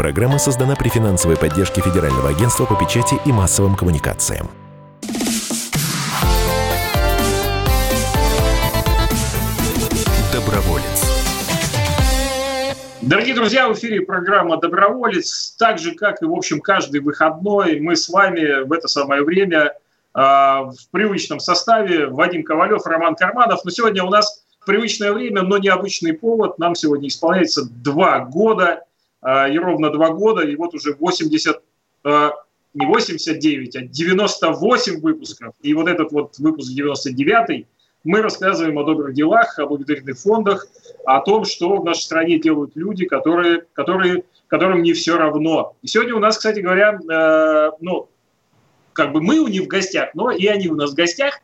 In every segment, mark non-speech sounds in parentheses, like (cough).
Программа создана при финансовой поддержке Федерального агентства по печати и массовым коммуникациям. Доброволец. Дорогие друзья, в эфире программа «Доброволец». Так же, как и, в общем, каждый выходной, мы с вами в это самое время э, в привычном составе. Вадим Ковалев, Роман Карманов. Но сегодня у нас привычное время, но необычный повод. Нам сегодня исполняется два года, и ровно два года, и вот уже 80, э, не 89, а 98 выпусков. И вот этот вот выпуск 99 мы рассказываем о добрых делах, о благотворительных фондах, о том, что в нашей стране делают люди, которые, которые, которым не все равно. И сегодня у нас, кстати говоря, э, ну, как бы мы у них в гостях, но и они у нас в гостях.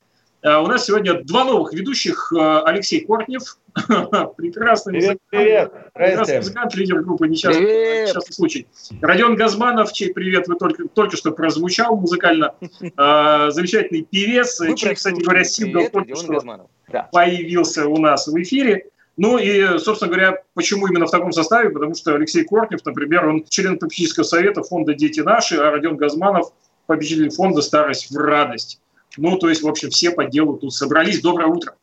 Э, у нас сегодня два новых ведущих. Э, Алексей Кортнев, (laughs) прекрасный привет, привет. прекрасный музыкант, лидер группы «Несчастный, несчастный случай». Родион Газманов, чей привет вы только, только что прозвучал музыкально. (laughs) Э, замечательный певец, Вы чей, кстати говоря, сингл Привет, только Родион что Газманов. Появился у нас в эфире. Ну и, собственно говоря, почему именно в таком составе? Потому что Алексей Кортнев, например, он член попечительского совета фонда «Дети наши», а Родион Газманов – попечитель фонда «Старость в радость». Ну, то есть, в общем, все по делу тут собрались. Доброе утро.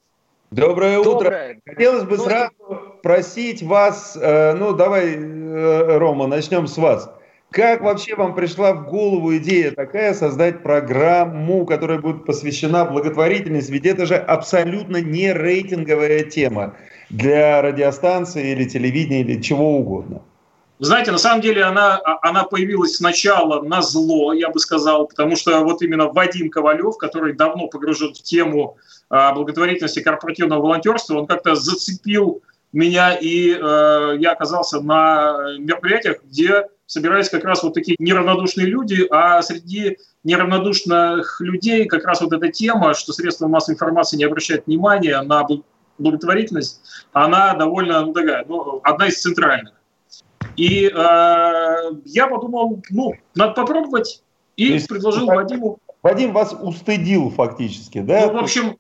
Доброе утро. Доброе. Хотелось бы Доброе. сразу просить вас, э, ну давай, э, Рома, начнем с вас. Как вообще вам пришла в голову идея такая создать программу, которая будет посвящена благотворительности? Ведь это же абсолютно не рейтинговая тема для радиостанции или телевидения или чего угодно. Вы знаете, на самом деле она, а, она появилась сначала на зло, я бы сказал, потому что вот именно Вадим Ковалев, который давно погружен в тему а, благотворительности корпоративного волонтерства, он как-то зацепил меня, и э, я оказался на мероприятиях, где собирались как раз вот такие неравнодушные люди, а среди неравнодушных людей как раз вот эта тема, что средства массовой информации не обращают внимания на бл- благотворительность, она довольно, ну, такая, ну, одна из центральных. И э, я подумал, ну, надо попробовать, и То есть- предложил Вадиму Вадим вас устыдил фактически, да? ну, в общем,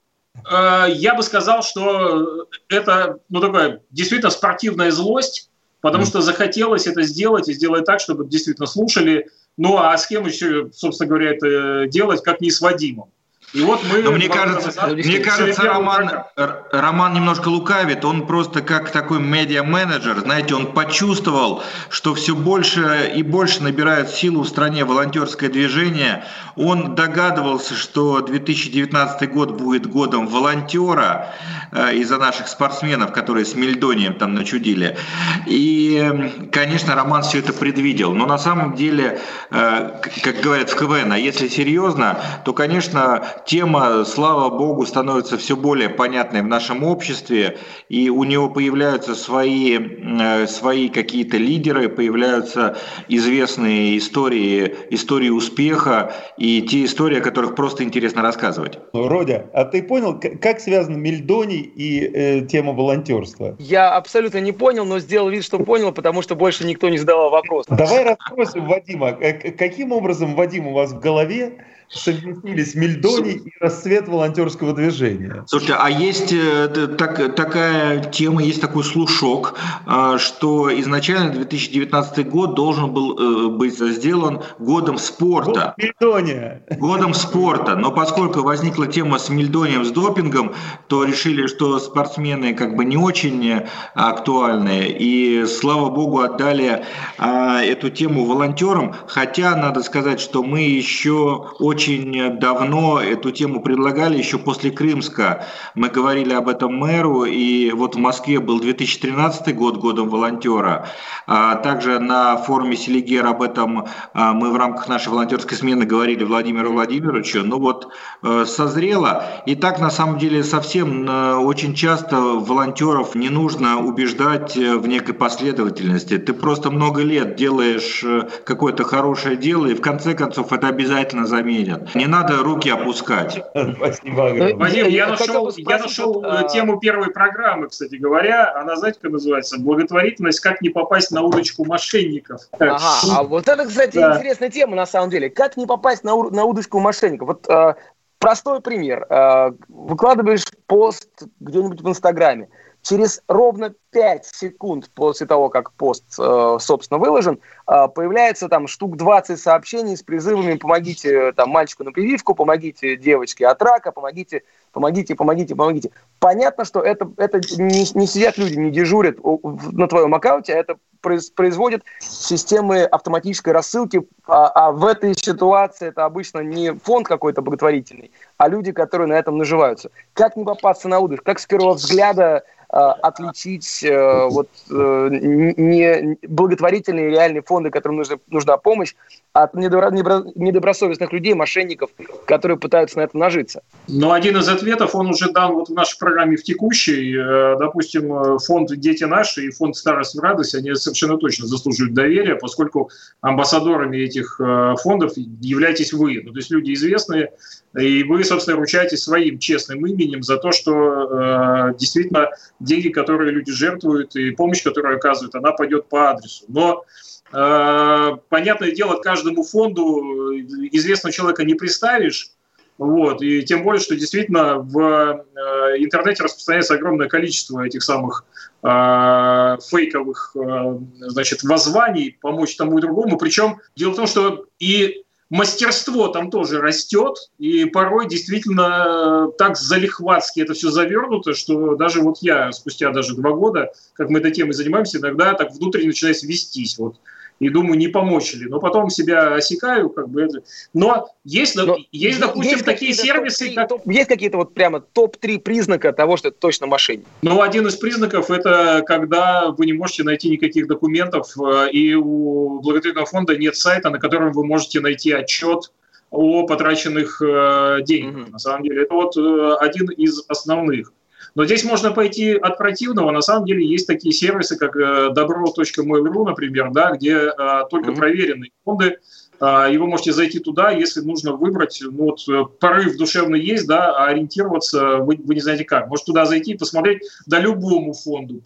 э, я бы сказал, что это, ну, такая действительно спортивная злость, потому Мгм. что захотелось это сделать и сделать так, чтобы действительно слушали. Ну, а с кем еще, собственно говоря, это делать, как не с Вадимом? И вот мы... Но мне кажется, мне кажется, Роман, Роман немножко лукавит. Он просто как такой медиа-менеджер, знаете, он почувствовал, что все больше и больше набирает силу в стране волонтерское движение. Он догадывался, что 2019 год будет годом волонтера э, из-за наших спортсменов, которые с Мельдонием там начудили. И, конечно, Роман все это предвидел. Но на самом деле, э, как говорят в КВН, а если серьезно, то, конечно, тема, слава богу, становится все более понятной в нашем обществе, и у него появляются свои, э, свои какие-то лидеры, появляются известные истории, истории успеха и те истории, о которых просто интересно рассказывать. Родя, а ты понял, как связаны Мельдоний и э, тема волонтерства? Я абсолютно не понял, но сделал вид, что понял, потому что больше никто не задавал вопрос. Давай расспросим Вадима, э, каким образом, Вадим, у вас в голове совместились Мельдоний и расцвет волонтерского движения? Слушайте, а есть э, так, такая тема, есть такой слушок, а, что изначально 2019 год должен был э, быть сделан годом спорта. Вот Мельдония. Годом спорта, но поскольку возникла тема с мельдонием, с допингом, то решили, что спортсмены как бы не очень э, актуальны, и слава богу отдали а, эту тему волонтерам, хотя надо сказать, что мы еще очень давно эту тему предлагали, еще после Крымска, мы говорили об этом мэру, и вот в Москве был 2013 год годом волонтера, а также на форуме Селигер об этом а, мы в рамках нашей волонтерской смены говорили Владимиру Владимировичу, ну вот э, созрело. И так на самом деле совсем э, очень часто волонтеров не нужно убеждать э, в некой последовательности. Ты просто много лет делаешь какое-то хорошее дело, и в конце концов это обязательно заметят. Не надо руки опускать. (laughs) Спасибо огромное. Вадим, Я я нашел, я нашел а- тему первой программы, кстати говоря. Она, знаете, как называется? Благотворительность «Как не попасть на удочку мошенников». Ага, а вот это, кстати, Да. интересная тема на самом деле. Как не попасть на, у- на удочку мошенников? Вот э, простой пример. Э, выкладываешь пост где-нибудь в Инстаграме. Через ровно 5 секунд после того, как пост, э, собственно, выложен, э, появляется там штук 20 сообщений с призывами «помогите там мальчику на прививку», «помогите девочке от рака», «помогите, помогите, помогите, помогите». Понятно, что это, это не, не сидят люди, не дежурят на твоем аккаунте, а это производят системы автоматической рассылки, а, а в этой ситуации это обычно не фонд какой-то благотворительный, а люди, которые на этом наживаются. Как не попасться на удочку? Как с первого взгляда Э, отличить э, вот, э, не благотворительные реальные фонды, которым нужна, нужна помощь, от недобросовестных людей, мошенников, которые пытаются на этом нажиться? Но один из ответов, он уже дан вот в нашей программе в текущей. Допустим, фонд «Дети наши» и фонд «Старость в радость», они совершенно точно заслуживают доверия, поскольку амбассадорами этих фондов являетесь вы. Ну, то есть люди известные, и вы, собственно, ручаетесь своим честным именем за то, что э, действительно деньги, которые люди жертвуют, и помощь, которую оказывают, она пойдет по адресу. Но э, понятное дело, каждому фонду известного человека не представишь, вот, и тем более, что действительно в э, интернете распространяется огромное количество этих самых э, фейковых э, значит, воззваний помочь тому и другому. Причем дело в том, что и мастерство там тоже растет, и порой действительно так залихватски это все завернуто, что даже вот я спустя даже два года, как мы этой темой занимаемся, иногда так внутренне начинаю свестись. Вот и думаю, не помочь ли. Но потом себя осекаю, как бы это. Но есть, Но есть допустим, есть такие сервисы, как... Топ, есть какие-то вот прямо топ-3 признака того, что это точно мошенник? Ну, один из признаков – это когда вы не можете найти никаких документов, э, и у благотворительного фонда нет сайта, на котором вы можете найти отчет о потраченных э, деньгах. Mm-hmm. На самом деле, это вот э, один из основных. Но здесь можно пойти от противного. На самом деле есть такие сервисы, как э, dobro.mail.ru, например, да, где э, только mm-hmm. проверенные фонды, э, и вы можете зайти туда, если нужно выбрать, ну вот порыв душевный есть, да, а ориентироваться вы, вы не знаете как. Может туда зайти и посмотреть да любому фонду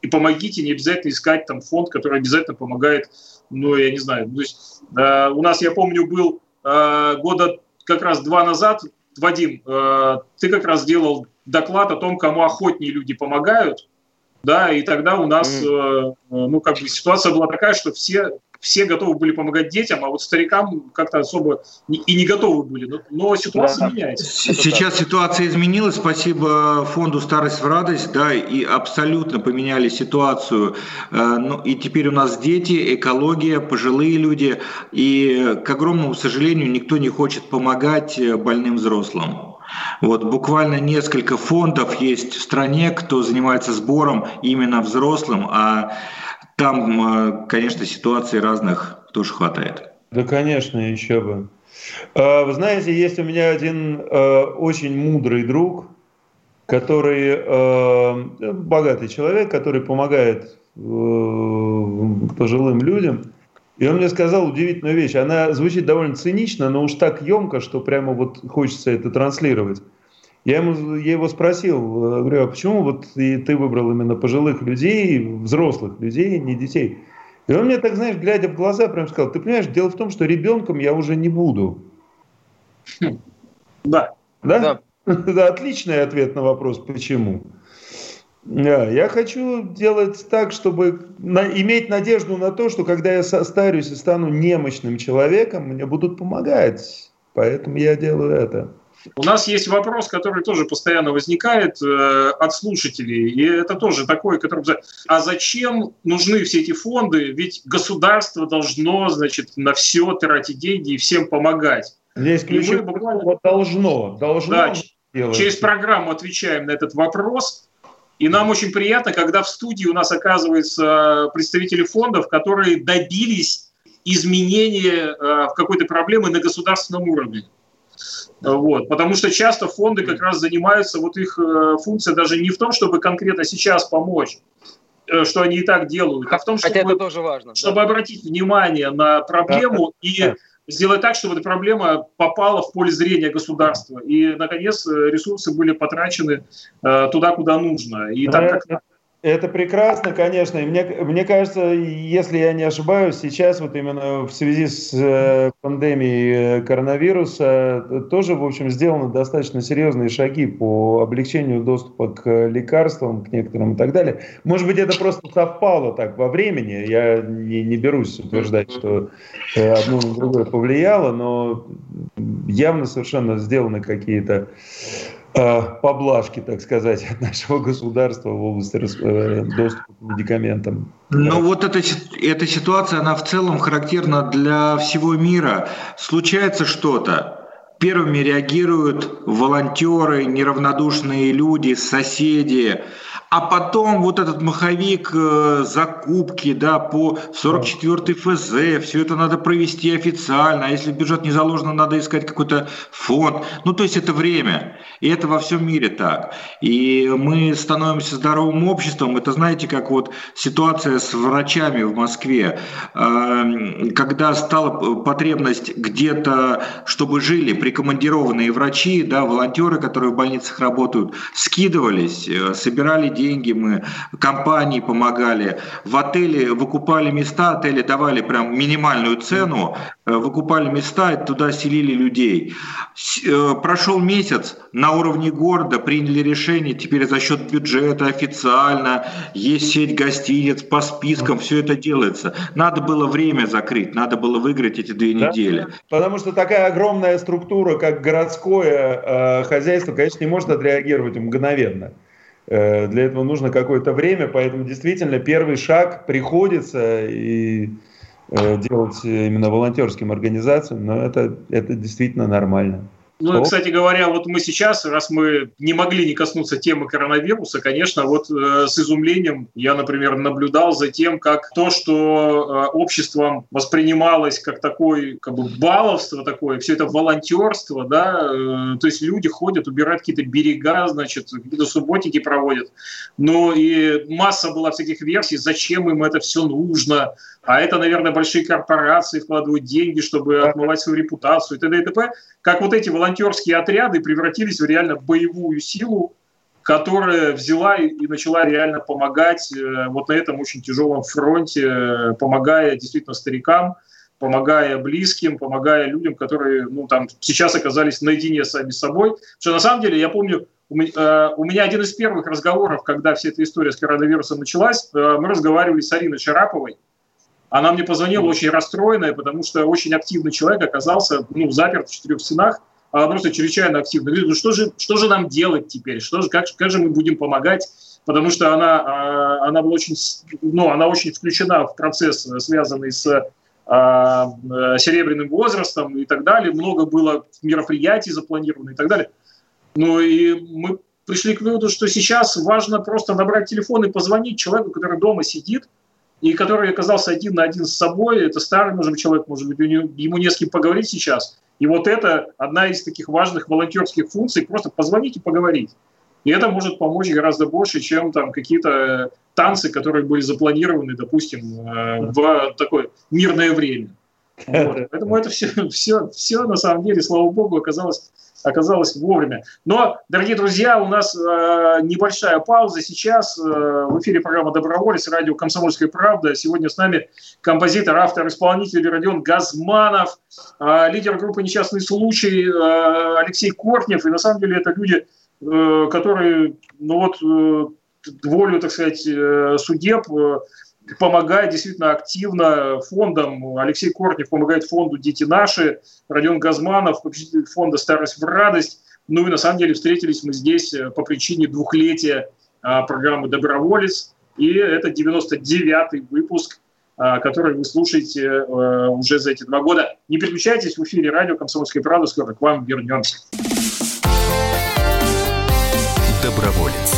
и помогите, не обязательно искать там фонд, который обязательно помогает, ну я не знаю. То есть у нас, я помню, был года как раз два назад, Вадим, ты как раз делал доклад о том, кому охотнее люди помогают, да, и тогда у нас, mm. ну, как бы ситуация была такая, что все, все готовы были помогать детям, а вот старикам как-то особо не, и не готовы были. Но, но ситуация да. меняется. Сейчас так. ситуация изменилась, спасибо фонду «Старость в радость», да, и абсолютно поменяли ситуацию. Э, ну, и теперь у нас дети, экология, пожилые люди, и, к огромному сожалению, никто не хочет помогать э, больным взрослым. Вот буквально несколько фондов есть в стране, кто занимается сбором именно взрослым, а там, э, конечно, ситуаций разных тоже хватает. Да, конечно, еще бы. А, вы знаете, есть у меня один э, очень мудрый друг, который э, богатый человек, который помогает пожилым людям. И он мне сказал удивительную вещь. Она звучит довольно цинично, но уж так емко, что прямо вот хочется это транслировать. Я, ему, я его спросил, э, говорю, а почему вот и ты выбрал именно пожилых людей, взрослых людей, не детей? И он мне так, знаешь, глядя в глаза, прям сказал, ты понимаешь, дело в том, что ребенком я уже не буду. Да. Да? Да. (laughs) да, отличный ответ на вопрос, почему. Я хочу делать так, чтобы на, иметь надежду на то, что когда я состарюсь и стану немощным человеком, мне будут помогать. Поэтому я делаю это. У нас есть вопрос, который тоже постоянно возникает э, от слушателей, и это тоже такой, который... А зачем нужны все эти фонды? Ведь государство должно, значит, на все тратить деньги и всем помогать. Здесь ключевое буквально... должно. Должно да, через программу отвечаем на этот вопрос. И нам очень приятно, когда в студии у нас оказываются представители фондов, которые добились изменения э, в какой-то проблемы на государственном уровне. Вот. Потому что часто фонды как раз занимаются, вот их э, функция даже не в том, чтобы конкретно сейчас помочь, э, что они и так делают, а в том, чтобы, это тоже важно, чтобы да. обратить внимание на проблему да. и сделать так, чтобы эта проблема попала в поле зрения государства. И, наконец, ресурсы были потрачены э, туда, куда нужно. И давай, там как... Это прекрасно, конечно. И мне, мне кажется, если я не ошибаюсь, сейчас вот именно в связи с э, пандемией э, коронавируса э, тоже, в общем, сделаны достаточно серьезные шаги по облегчению доступа к лекарствам, к некоторым и так далее. Может быть, это просто совпало так во времени. Я не, не берусь утверждать, что одно на другое повлияло, но явно совершенно сделаны какие-то поблажки, так сказать, (laughs) от нашего государства в области э, доступа к медикаментам. Ну вот эта, эта ситуация, она в целом характерна для всего мира. Случается что-то, первыми реагируют волонтеры, неравнодушные люди, соседи, а потом вот этот маховик э, закупки да, по 44 ФЗ, все это надо провести официально, а если бюджет не заложено, надо искать какой-то фонд. Ну, то есть это время, и это во всем мире так. И мы становимся здоровым обществом, это знаете, как вот ситуация с врачами в Москве, э, когда стала потребность где-то, чтобы жили прикомандированные врачи, да, волонтеры, которые в больницах работают, скидывались, э, собирали деньги мы, компании помогали, в отеле выкупали места, отели давали прям минимальную цену, э, выкупали места и туда селили людей. Э, прошел месяц, на уровне города приняли решение, теперь за счет бюджета официально, есть сеть гостиниц, по спискам, все это делается. Надо было время закрыть, надо было выиграть эти две да? недели. Потому что такая огромная структура, как городское э, хозяйство, конечно, не может отреагировать мгновенно. Э, для этого нужно какое-то время, поэтому действительно первый шаг приходится и э, делать именно волонтерским организациям, но это, это действительно нормально. Ну, кстати говоря, вот мы сейчас, раз мы не могли не коснуться темы коронавируса, конечно, вот э, с изумлением я, например, наблюдал за тем, как то, что э, обществом воспринималось как такое, как бы баловство такое, все это волонтерство, да, э, то есть люди ходят, убирают какие-то берега, значит, какие-то субботники проводят, но и масса была всяких версий, зачем им это все нужно, а это, наверное, большие корпорации вкладывают деньги, чтобы отмывать свою репутацию и т.д. и т.п. Как вот эти волонтерские отряды превратились в реально боевую силу, которая взяла и начала реально помогать э, вот на этом очень тяжелом фронте, э, помогая действительно старикам, помогая близким, помогая людям, которые ну, там, сейчас оказались наедине сами с собой. Что на самом деле, я помню, у меня, э, у меня один из первых разговоров, когда вся эта история с коронавирусом началась, мы разговаривали с Ариной Шараповой, она мне позвонила очень расстроенная, потому что очень активный человек оказался ну, заперт в четырех стенах, а просто чрезвычайно активно. Говорит, ну что же, что же нам делать теперь? Что же, как, как же мы будем помогать? Потому что она, а, она, была очень, ну, она очень включена в процесс, связанный с а, серебряным возрастом и так далее. Много было мероприятий запланировано и так далее. Ну и мы пришли к выводу, что сейчас важно просто набрать телефон и позвонить человеку, который дома сидит, и который оказался один на один с собой. Это старый, может быть, человек, может быть, ему не с кем поговорить сейчас. И вот это одна из таких важных волонтерских функций, просто позвонить и поговорить. И это может помочь гораздо больше, чем там какие-то танцы, которые были запланированы, допустим, э, в такое мирное время. Вот. Поэтому это все, (laughs) все, все на самом деле, слава богу, оказалось оказалось вовремя. Но, дорогие друзья, у нас э, небольшая пауза сейчас. Э, в эфире программа «Доброволец», радио «Комсомольская правда». Сегодня с нами композитор, автор, исполнитель Родион Газманов, э, лидер группы «Несчастный случай» э, Алексей Кортнев. И на самом деле это люди, э, которые, ну вот, э, волю, так сказать, э, судеб э, помогает действительно активно фондам. Алексей Кортнев помогает фонду «Дети наши», Родион Газманов, попечитель фонда «Старость в радость». Ну и на самом деле встретились мы здесь э, по причине двухлетия а, программы «Доброволец». И это 99-й выпуск, а, который вы слушаете э, уже за эти два года. Не переключайтесь, в эфире радио «Комсомольская правда». Скоро к вам вернемся. Доброволец.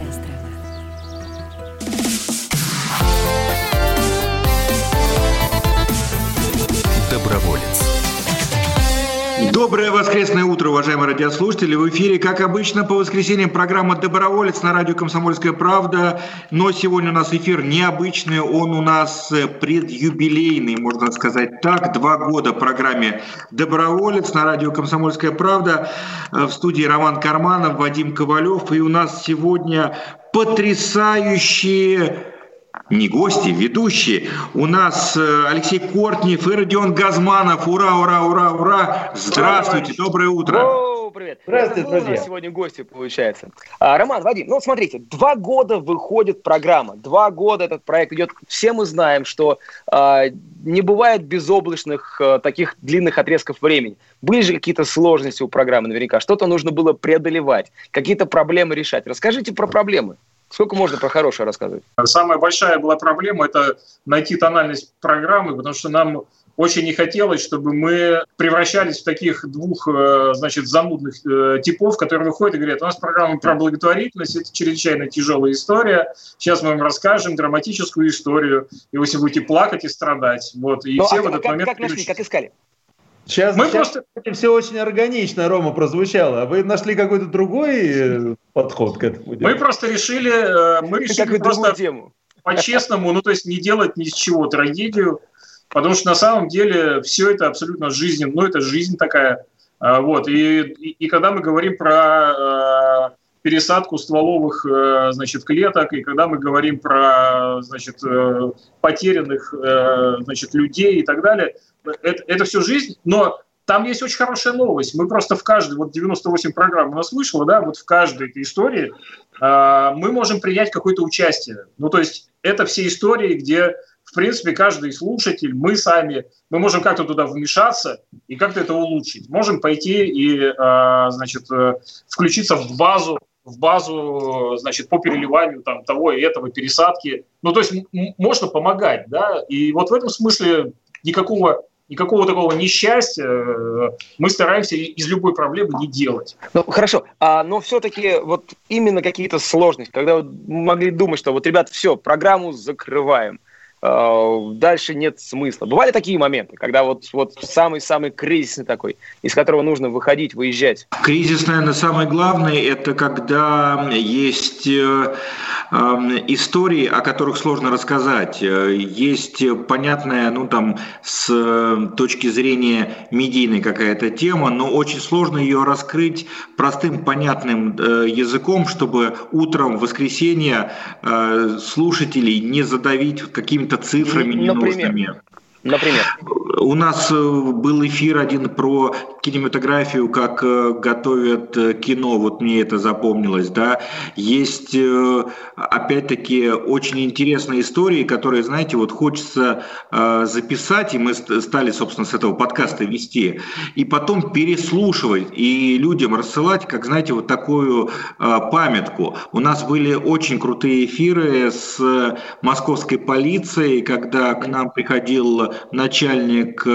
Доброе воскресное утро, уважаемые радиослушатели. В эфире, как обычно, по воскресеньям программа «Доброволец» на радио «Комсомольская правда». Но сегодня у нас эфир необычный, он у нас э, предюбилейный, можно сказать так. Два года программе «Доброволец» на радио «Комсомольская правда». Э, В студии Роман Карманов, Вадим Ковалев. И у нас сегодня потрясающие не гости, ведущие. У нас э, Алексей Кортнев и Родион Газманов. Ура, ура, ура, ура. Здравствуйте, доброе утро. О, привет. Здравствуйте, Это вы у друзья. нас сегодня гости, получается. А, Роман, Вадим, ну смотрите, два года выходит программа, два года этот проект идет. Все мы знаем, что а, не бывает безоблачных а, таких длинных отрезков времени. Были же какие-то сложности у программы наверняка, что-то нужно было преодолевать, какие-то проблемы решать. Расскажите про проблемы. Сколько можно про хорошее рассказывать? Самая большая была проблема – это найти тональность программы, потому что нам очень не хотелось, чтобы мы превращались в таких двух, э, значит, занудных э, типов, которые выходят и говорят, у нас программа про благотворительность, это чрезвычайно тяжелая история, сейчас мы вам расскажем драматическую историю, и вы все будете плакать и страдать. Вот, и Ну, все а в этот как, момент как нашли, как искали? Сейчас, Мы сейчас просто- все очень органично, Рома, прозвучало. А вы нашли какой-то другой э, подход к этому? Мы делу? просто решили, э, мы решили просто тему? по-честному, ну то есть не делать ни с чего трагедию, потому что на самом деле все это абсолютно жизненно, ну это жизнь такая, А, вот, и, и, и когда мы говорим про э, пересадку стволовых, э, значит, клеток, и когда мы говорим про, значит, э, потерянных, э, значит, людей и так далее, это, это все жизнь, но там есть очень хорошая новость. Мы просто в каждой, вот 98 программ у нас вышло, да, вот в каждой этой истории э, мы можем принять какое-то участие. Ну, то есть это все истории, где, в принципе, каждый слушатель, мы сами, мы можем как-то туда вмешаться и как-то это улучшить. Можем пойти и, э, значит, э, включиться в базу, в базу, значит, по переливанию там того и этого, пересадки. Ну, то есть можно помогать, да, и вот в этом смысле никакого никакого такого несчастья э, мы стараемся из любой проблемы не делать. Ну, хорошо, а, но все-таки вот именно какие-то сложности, когда мы могли думать, что вот, ребят, все, программу закрываем, дальше нет смысла. Бывали такие моменты, когда вот, вот самый-самый кризисный такой, из которого нужно выходить, выезжать? Кризис, наверное, самый главный, это когда есть э, э, истории, о которых сложно рассказать. Э, Есть понятная, ну там, с э, точки зрения медийной какая-то тема, но очень сложно ее раскрыть простым, понятным э, языком, чтобы утром в воскресенье э, слушателей не задавить какими-то цифрами Например? ненужными. Например, У нас э, был эфир один про кинематографию, как э, готовят э, кино, вот мне это запомнилось, да. Есть, э, опять-таки, очень интересные истории, которые, знаете, вот хочется записать, и мы ст- стали, собственно, с этого подкаста вести, и потом переслушивать и людям рассылать, как, знаете, вот такую памятку. У нас были очень крутые эфиры с московской полицией, когда к нам приходил начальник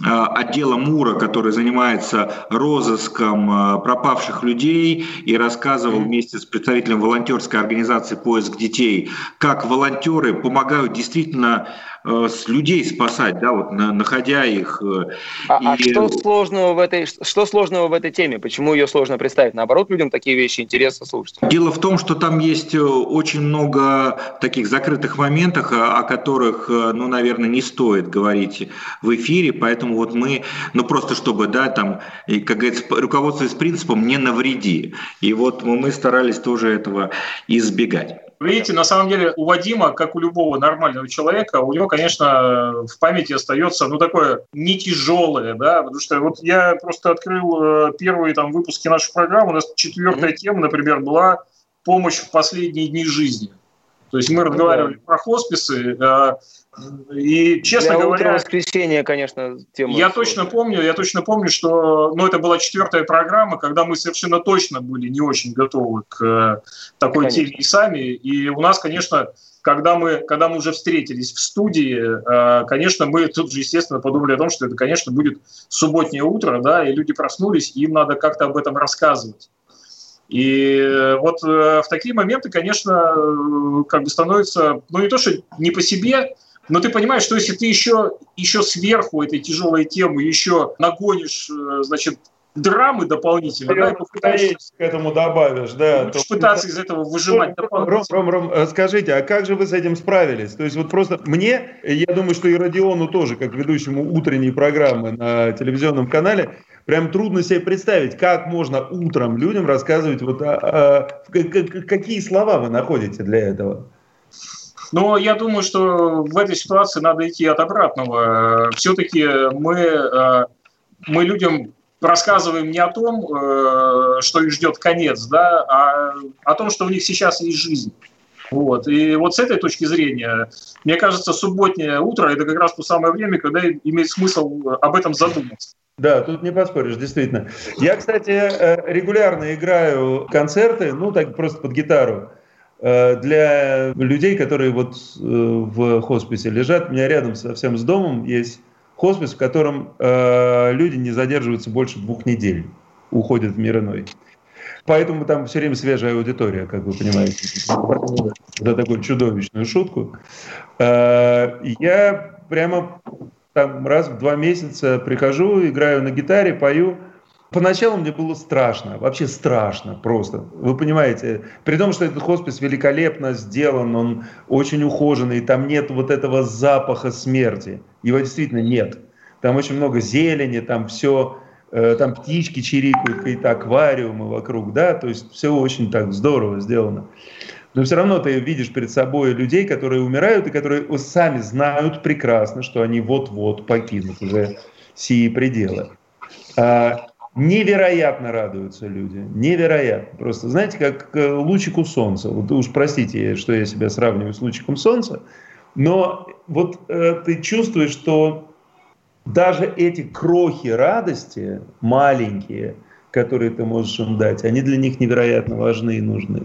отдела МУРа, который занимается розыском э, пропавших людей и рассказывал вместе с представителем волонтерской организации «Поиск детей», как волонтеры помогают действительно с людей спасать, да, вот на- находя их. э, а, а и- что сложного в этой, что сложного в этой теме? Почему ее сложно представить? Наоборот, людям такие вещи интересно слушать. Дело в том, что там есть э, очень много таких закрытых моментов, о которых, э, ну, наверное, не стоит говорить в эфире, поэтому вот мы, ну, просто чтобы, да, там, как говорится, руководствуясь принципом «не навреди». И вот мы старались тоже этого избегать. Видите, на самом деле у Вадима, как у любого нормального человека, у него, конечно, в памяти остается, ну, такое не тяжелое, да, потому что вот я просто открыл э, первые там выпуски нашей программы, у нас четвертая тема, например, была помощь в последние дни жизни. То есть мы разговаривали про хосписы, э, и, честно Для говоря, воскресенья, конечно, тема. я точно помню, я точно помню, что, ну, это была четвертая программа, когда мы совершенно точно были не очень готовы к э, такой Конечно. теме и сами. И у нас, конечно, когда мы, когда мы уже встретились в студии, э, конечно, мы тут же, естественно, подумали о том, что это, конечно, будет субботнее утро, да, и люди проснулись, и им надо как-то об этом рассказывать. И э, вот в такие моменты, конечно, как бы становится, ну не то, что не по себе, Но ты понимаешь, что если ты еще, еще сверху этой тяжелой темы еще нагонишь, э, значит, драмы дополнительно, да, и попытаешься к этому добавишь, да. будешь пытаться из этого выжимать Ром, Ром, Ром, Ром, скажите, а как же вы с этим справились? То есть вот просто мне, я думаю, что и Родиону тоже, как ведущему утренней программы на телевизионном канале, прям трудно себе представить, как можно утром людям рассказывать, вот, а, а, какие слова вы находите для этого? Но я думаю, что в этой ситуации надо идти от обратного. Все-таки мы, э, мы людям рассказываем не о том, э, что их ждет конец, да, а о том, что у них сейчас есть жизнь. Вот. И вот с этой точки зрения, мне кажется, субботнее утро – это как раз то самое время, когда имеет смысл об этом задуматься. Да, тут не поспоришь, действительно. Я, кстати, э, регулярно играю концерты, ну, так просто под гитару, для людей, которые вот в хосписе лежат. У меня рядом совсем с домом есть хоспис, в котором э, люди не задерживаются больше двух недель, уходят в мир иной. Поэтому там все время свежая аудитория, как вы понимаете, за такую чудовищную шутку. Э, я прямо там раз в два месяца прихожу, играю на гитаре, пою. Поначалу мне было страшно, вообще страшно просто. Вы понимаете, при том, что этот хоспис великолепно сделан, он очень ухоженный, там нет вот этого запаха смерти. Его действительно нет. Там очень много зелени, там все, э, там птички чирикают, какие-то аквариумы вокруг, да, то есть все очень так здорово сделано. Но все равно ты видишь перед собой людей, которые умирают и которые сами знают прекрасно, что они вот-вот покинут уже сии пределы. Невероятно радуются люди, невероятно. Просто, знаете, как лучику солнца. Вот уж простите, что я себя сравниваю с лучиком солнца, но вот э, ты чувствуешь, что даже эти крохи радости, маленькие, которые ты можешь им дать, они для них невероятно важны и нужны.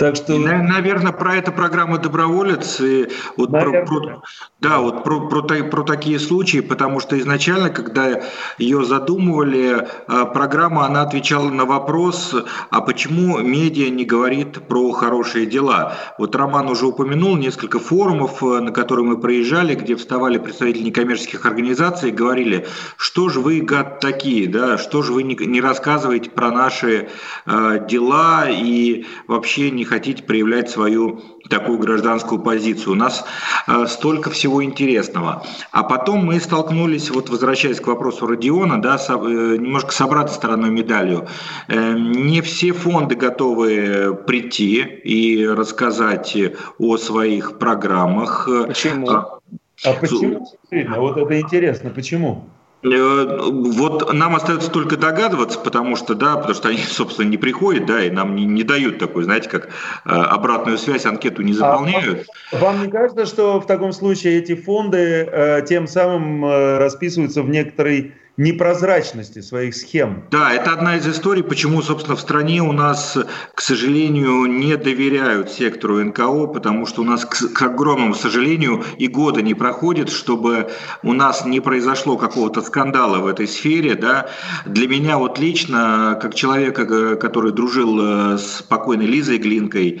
Так что... Наверное, про эту программу «Доброволец», и вот про, про, да, вот про, про, про такие случаи, потому что изначально, когда ее задумывали, а, программа, она отвечала на вопрос, а почему медиа не говорит про хорошие дела? Вот Роман уже упомянул несколько форумов, э, на которые мы проезжали, где вставали представители некоммерческих организаций и говорили, что же вы, гад, такие, да, что же вы не, не рассказываете про наши э, дела и вообще не хотите проявлять свою такую гражданскую позицию. У нас э, столько всего интересного. А потом мы столкнулись, вот возвращаясь к вопросу Родиона, да, со, э, немножко с обратной стороной медалью. Э, не все фонды готовы прийти и рассказать о своих программах. Почему? А, а почему? Вот это интересно, почему? Э, вот нам остается только догадываться, потому что, да, потому что они, (laughs) собственно, не приходят, да, и нам не, не дают такой, знаете, как э, обратную связь, анкету не заполняют. А вам, вам не кажется, что в таком случае эти фонды э, тем самым э, расписываются в некоторой непрозрачности своих схем. Да, это одна из историй, почему, собственно, в стране у нас, к сожалению, не доверяют сектору НКО, потому что у нас, к, огромному сожалению, и года не проходит, чтобы у нас не произошло какого-то скандала в этой сфере. Да. Для меня вот лично, как человека, который дружил э, с покойной Лизой Глинкой,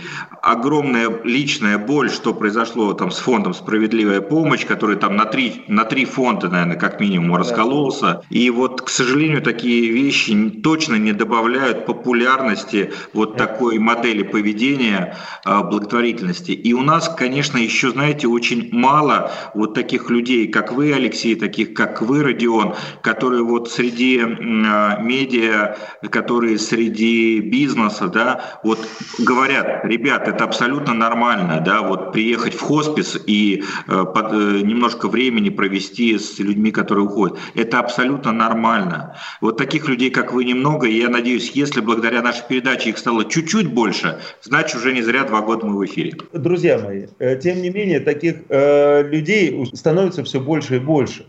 огромная личная боль, что произошло там с фондом «Справедливая помощь», который там на три, на три фонда, наверное, как минимум раскололся. И вот, к сожалению, такие вещи точно не добавляют популярности вот такой модели поведения а, благотворительности. И у нас, конечно, еще, знаете, очень мало вот таких людей, как вы, Алексей, таких, как вы, Родион, которые вот среди а, медиа, которые среди бизнеса, да, вот говорят, ребят, это абсолютно нормально, да, вот приехать в хоспис и э, под, э, немножко времени провести с людьми, которые уходят. Это абсолютно нормально. Вот таких людей, как вы, немного, и я надеюсь, если благодаря нашей передаче их стало чуть-чуть больше, значит, уже не зря два года мы в эфире. Друзья мои, э, тем не менее, таких э, людей становится все больше и больше.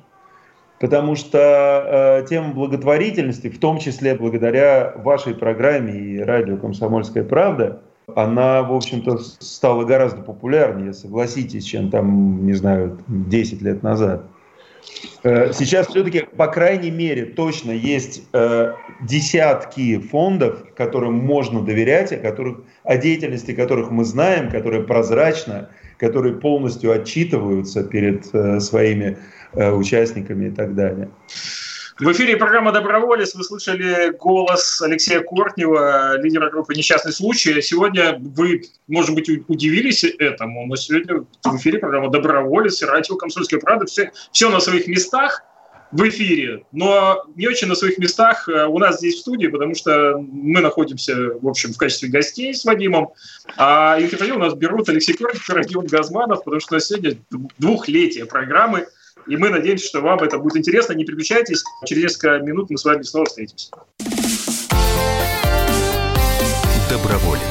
Потому что э, тема благотворительности, в том числе благодаря вашей программе и радио «Комсомольская правда», она, в общем-то, стала гораздо популярнее, согласитесь, чем там, не знаю, 10 лет назад. Э, сейчас все-таки, по крайней мере, точно есть э, десятки фондов, которым можно доверять, о, которых, о деятельности которых мы знаем, которые прозрачно, которые полностью отчитываются перед э, своими участниками и так далее. В эфире программа «Доброволец». Вы слышали голос Алексея Кортнева, лидера группы «Несчастный случай». Сегодня вы, может быть, удивились этому, но сегодня в эфире программа «Доброволец» и радио «Комсомольская правда». Все, все на своих местах в эфире, но не очень на своих местах э, у нас здесь в студии, потому что мы находимся, в общем, в качестве гостей с Вадимом, а интервью у нас берут Алексей Кортнев и Родион Газманов, потому что сегодня двухлетие программы – и мы надеемся, что вам это будет интересно. Не переключайтесь. Через несколько минут мы с вами снова встретимся. Доброволец.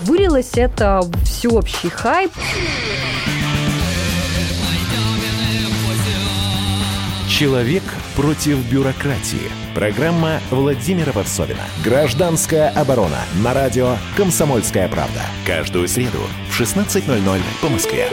Вылилось это в всеобщий хайп. Человек против бюрократии. Программа Владимира Варсовина. Гражданская оборона. На радио «Комсомольская правда». Каждую среду в 16.00 по Москве.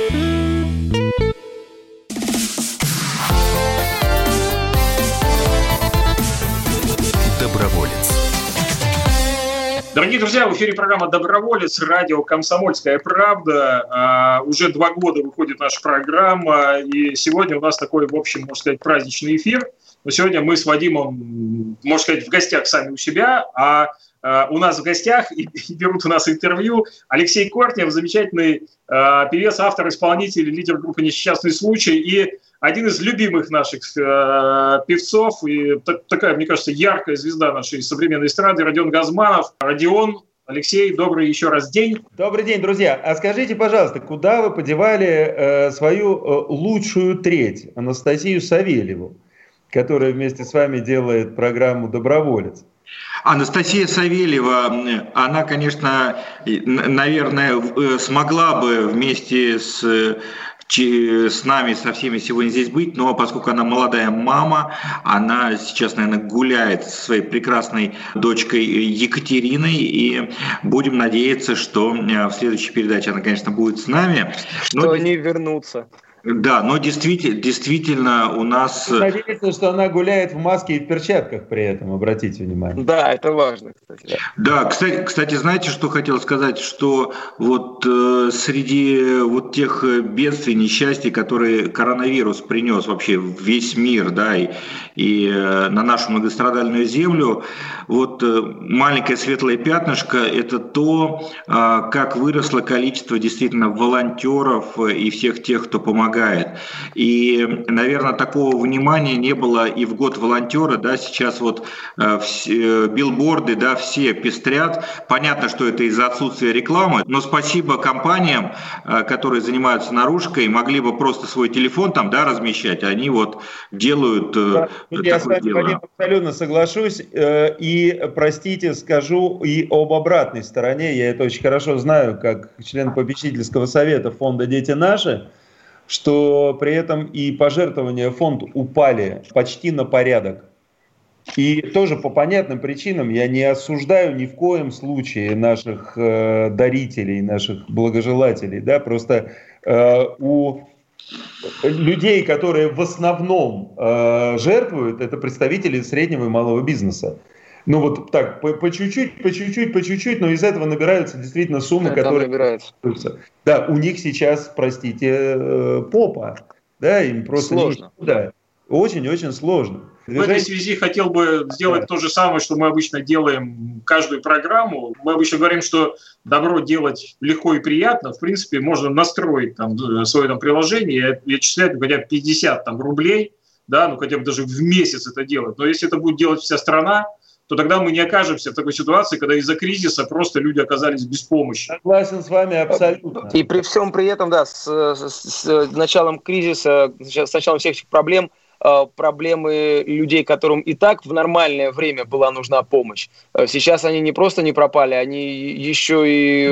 Дорогие друзья, в эфире программа «Доброволец», радио «Комсомольская правда». А, уже два года выходит наша программа, и сегодня у нас такой, в общем, можно сказать, праздничный эфир. Но сегодня мы с Вадимом, можно сказать, в гостях сами у себя, а, а у нас в гостях и, берут у нас интервью Алексей Кортнев, замечательный а, певец, автор, исполнитель, лидер группы «Несчастный случай» и один из любимых наших э, певцов и так, такая, мне кажется, яркая звезда нашей современной эстрады Родион Газманов. Родион, Алексей, добрый еще раз день. Добрый день, друзья. А скажите, пожалуйста, куда вы подевали э, свою э, лучшую треть, Анастасию Савельеву, которая вместе с вами делает программу «Доброволец»? Анастасия Савельева, она, конечно, наверное, э, смогла бы вместе с с нами, со всеми сегодня здесь быть, но поскольку она молодая мама, она сейчас, наверное, гуляет со своей прекрасной дочкой Екатериной, и будем надеяться, что э, в следующей передаче она, конечно, будет с нами. Что но... они вернутся. Да, но действительно, действительно у нас... Э, Надеется, что она гуляет в маске и в перчатках при этом, обратите внимание. Да, это важно, кстати. Да, кстати, кстати знаете, что хотел сказать? Что вот э, среди вот тех бедствий, несчастий, которые коронавирус принес вообще в весь мир, да, и, и э, на нашу многострадальную землю, вот э, маленькое светлое пятнышко – это то, э, как выросло количество действительно волонтеров и всех тех, кто помогает помогает. И, наверное, такого внимания не было и в год волонтера, да, сейчас вот э, все, билборды, да, все пестрят. Понятно, что это из-за отсутствия рекламы, но спасибо компаниям, э, которые занимаются наружкой, могли бы просто свой телефон там, да, размещать, они вот делают э, да, Я с вами, дело. Вадим, абсолютно соглашусь, э, и, простите, скажу и об обратной стороне, я это очень хорошо знаю, как член попечительского совета фонда «Дети наши», что при этом и пожертвования фонд упали почти на порядок. И тоже по понятным причинам я не осуждаю ни в коем случае наших э, дарителей, наших благожелателей. Да? Просто э, у людей, которые в основном э, жертвуют, это представители среднего и малого бизнеса ну вот так, по, по чуть-чуть, по чуть-чуть, по чуть-чуть, но из этого набираются действительно суммы, Это которые... Набираются. Да, у них сейчас, простите, э, попа. Да, им просто... Сложно. Да, очень-очень сложно. В этой связи хотел бы сделать да. то же самое, что мы обычно делаем каждую программу. Мы обычно говорим, что добро делать легко и приятно. В принципе, можно настроить там, свое там, приложение и отчислять ну, хотя бы 50 там, рублей, да, ну хотя бы даже в месяц это делать. Но если это будет делать вся страна, то тогда мы не окажемся в такой ситуации, когда из-за кризиса просто люди оказались без помощи. Согласен с вами абсолютно. И при всем при этом, да, с, с, с началом кризиса, с началом всех этих проблем, э, проблемы людей, которым и так в нормальное время была нужна помощь. Э, сейчас они не просто не пропали, они еще и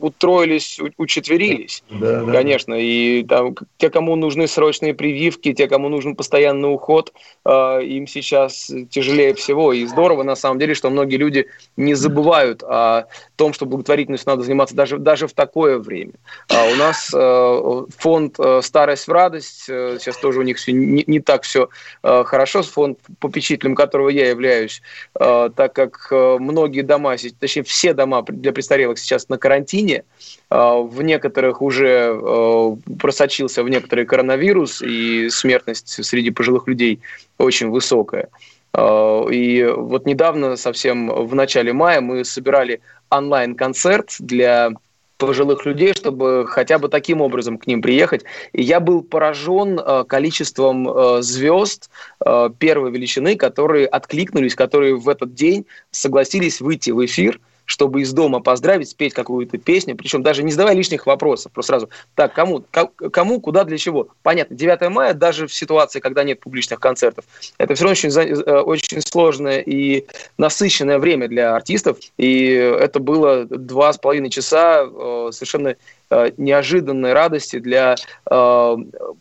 утроились, учетверились, да, да. конечно. И там, те, кому нужны срочные прививки, те, кому нужен постоянный уход, им сейчас тяжелее всего. И здорово, на самом деле, что многие люди не забывают о том, что благотворительностью надо заниматься даже, даже в такое время. А у нас фонд «Старость в радость», сейчас тоже у них все не, не так все э, хорошо, фонд, попечителем которого я являюсь, э, так как э, многие дома, точнее все дома для престарелых сейчас на карантине, в некоторых уже просочился в некоторые коронавирус, и смертность среди пожилых людей очень высокая. И вот недавно, совсем в начале мая, мы собирали онлайн-концерт для пожилых людей, чтобы хотя бы таким образом к ним приехать. И я был поражен э, количеством э, звезд э, первой величины, которые откликнулись, которые в этот день согласились выйти в эфир – чтобы из дома поздравить, спеть какую-то песню, причем даже не задавая лишних вопросов, просто сразу, так, кому, кому, куда, для чего. Понятно, 9 мая, даже в ситуации, когда нет публичных концертов, это все равно очень, э, очень сложное и насыщенное время для артистов, и это было два с половиной часа э, совершенно э, неожиданной радости для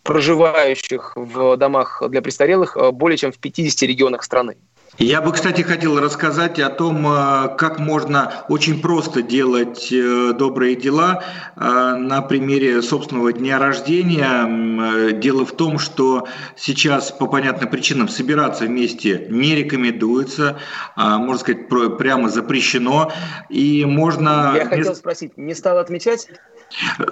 проживающих в домах для престарелых более чем в 50 регионах страны. Я бы, кстати, хотел рассказать о том, э, как можно очень просто делать э, добрые дела э, на примере собственного дня рождения. Дело в том, что сейчас по понятным причинам собираться вместе не рекомендуется, а, можно сказать, прямо запрещено. И можно... Я хотел спросить, не стал отмечать?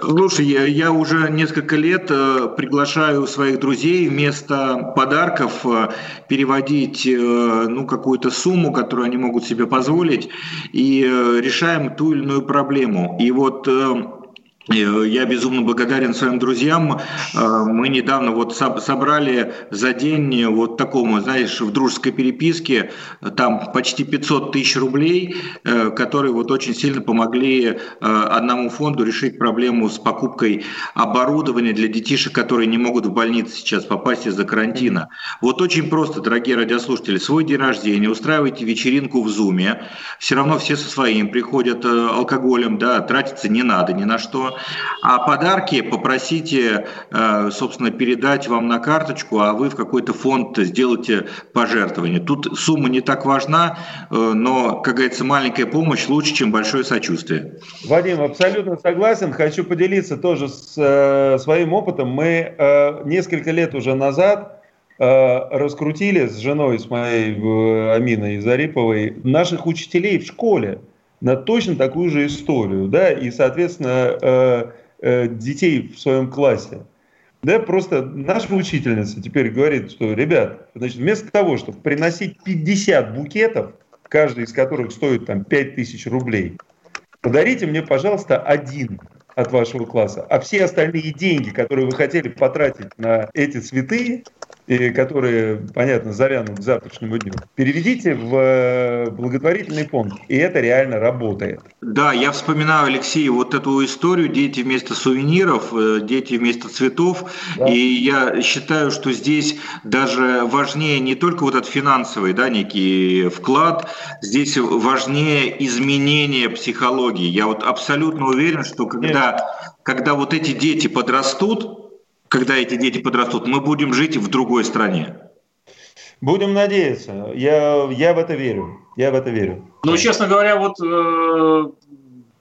Слушай, я, я уже несколько лет э, приглашаю своих друзей вместо подарков э, переводить э, ну, какую-то сумму, которую они могут себе позволить, и э, решаем ту или иную проблему. И вот э, я безумно благодарен своим друзьям. Э, мы недавно вот собрали за день вот такому, знаешь, в дружеской переписке, там почти 500 тысяч рублей, э, которые вот очень сильно помогли одному фонду решить проблему с покупкой оборудования для детишек, которые не могут в больнице сейчас попасть из-за карантина. Вот очень просто, дорогие радиослушатели, свой день рождения, устраивайте вечеринку в Зуме, все равно все со своим приходят алкоголем, да, тратиться не надо ни на что. А подарки попросите, э, собственно, передать вам на карточку, а вы в какой-то фонд сделайте пожертвование. Тут сумма не так важна, э, но, как говорится, маленькая помощь лучше, чем большое сочувствие. Вадим, абсолютно согласен. Хочу поделиться тоже с э, своим опытом. Мы несколько лет уже назад раскрутили с женой, с моей Аминой Зариповой, наших учителей в школе на точно такую же историю, да, и, соответственно, э, э, детей в своем классе. Да, просто наша учительница теперь говорит, что, ребят, значит, вместо того, чтобы приносить 50 букетов, каждый из которых стоит там 5000 рублей, подарите мне, пожалуйста, один от вашего класса, а все остальные деньги, которые вы хотели потратить на эти цветы, и которые, понятно, завянут к завтрашнему дню, переведите в э, благотворительный фонд, и это реально работает. Да, я вспоминаю, Алексей, вот эту историю «Дети вместо сувениров», э, «Дети вместо цветов», да. и я считаю, что здесь даже важнее не только вот этот финансовый, да, некий вклад, здесь важнее изменение психологии. Я вот абсолютно уверен, что когда, когда вот эти дети подрастут, когда эти дети подрастут, мы будем жить в другой стране. Будем надеяться. Я, я в это верю. Я в это верю. Ну, честно говоря, вот э,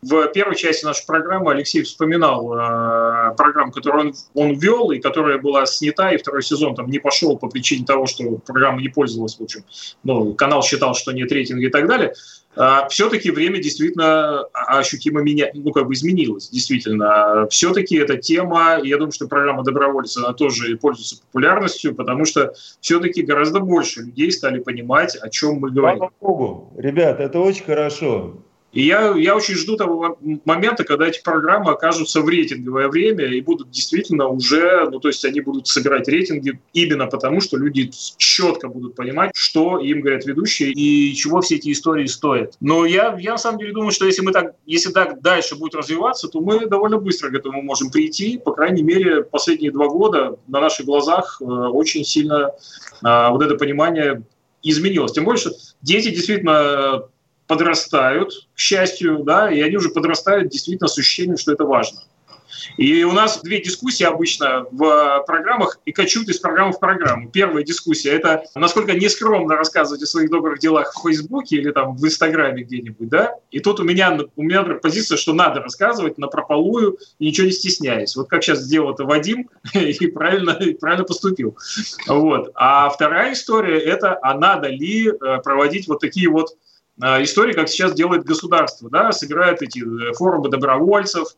в первой части нашей программы Алексей вспоминал э, программу, которую он, он вел, и которая была снята, и второй сезон там не пошел по причине того, что программа не пользовалась, в общем, ну, канал считал, что нет рейтинга и так далее. А, все-таки время действительно ощутимо меня, ну, как бы изменилось, действительно. Все-таки эта тема, я думаю, что программа «Добровольцы», она тоже пользуется популярностью, потому что все-таки гораздо больше людей стали понимать, о чем мы говорим. Слава Богу. Ребят, это очень хорошо. И я, я очень жду того момента, когда эти программы окажутся в рейтинговое время и будут действительно уже, ну то есть они будут собирать рейтинги именно потому, что люди четко будут понимать, что им говорят ведущие и чего все эти истории стоят. Но я, я на самом деле думаю, что если мы так, если так дальше будет развиваться, то мы довольно быстро к этому можем прийти. По крайней мере, последние два года на наших глазах э, очень сильно э, вот это понимание изменилось. Тем больше дети действительно подрастают, к счастью, да, и они уже подрастают действительно с ощущением, что это важно. И у нас две дискуссии обычно в программах и качут из программы в программу. Первая дискуссия – это насколько нескромно рассказывать о своих добрых делах в Фейсбуке или там в Инстаграме где-нибудь, да? И тут у меня, у меня например, позиция, что надо рассказывать на прополую и ничего не стесняясь. Вот как сейчас сделал это Вадим (laughs) и правильно, и правильно поступил. Вот. А вторая история – это а надо ли э, проводить вот такие вот а, истории, как сейчас делает государство, да, собирают эти э, форумы добровольцев,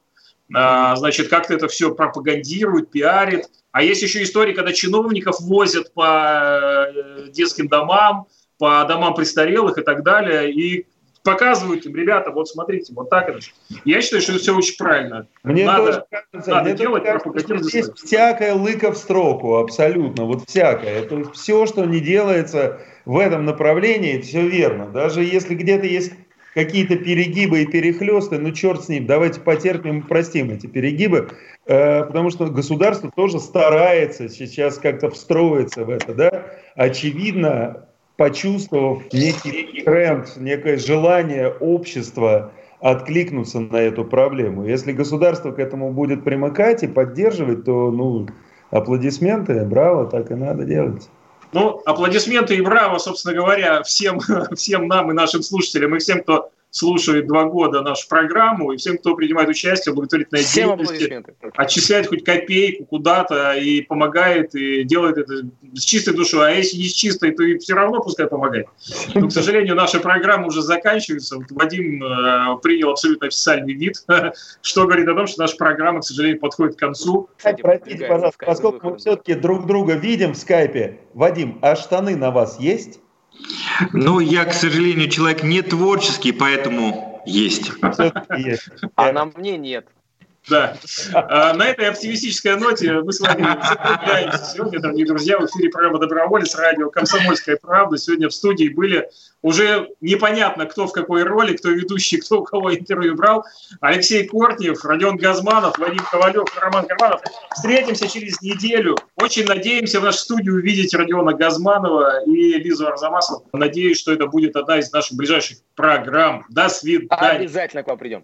а, значит, как-то это все пропагандирует, пиарит. А есть еще истории, когда чиновников возят по э, детским домам, по домам престарелых и так далее, и показывают им, ребята, вот смотрите, вот так это. Я считаю, что это все очень правильно. Мне надо, тоже кажется, надо мне делать, кажется, что здесь всякая лыка в строку, абсолютно, вот всякое. То есть все, что не делается в этом направлении, все верно. Даже если где-то есть какие-то перегибы и перехлесты, ну черт с ним, давайте потерпим и простим эти перегибы, э, потому что государство тоже старается сейчас как-то встроиться в это, да. Очевидно, почувствовав некий тренд, некое желание общества откликнуться на эту проблему. Если государство к этому будет примыкать и поддерживать, то, ну, аплодисменты, браво, так и надо делать. Ну, аплодисменты и браво, собственно говоря, всем, (laughs) всем нам и нашим слушателям, и всем, кто слушает два года нашу программу, и всем, кто принимает участие в благотворительной всем деятельности, отчисляет хоть копейку куда-то и помогает, и делает это с чистой душой. А если не с чистой, то и все равно пускай помогает. Но, к сожалению, наша программа уже заканчивается. Вот Вадим э, принял абсолютно официальный вид, (laughs) что говорит о том, что наша программа, к сожалению, подходит к концу. Простите, пожалуйста, поскольку мы все-таки друг друга видим в скайпе, Вадим, а штаны на вас есть? Ну, я, к сожалению, человек не творческий, поэтому есть. А на мне нет. Да. А, на этой оптимистической ноте мы с вами закругляемся сегодня, дорогие друзья. В эфире программа «Доброволец», радио «Комсомольская правда». Сегодня в студии были уже непонятно, кто в какой роли, кто ведущий, кто у кого интервью брал. Алексей Кортнев, Родион Газманов, Вадим Ковалев, Роман Карманов. Встретимся через неделю. Очень надеемся в нашей студии увидеть Родиона Газманова и Лизу Арзамасову. Надеюсь, что это будет одна из наших ближайших программ. До свидания. Обязательно к вам придем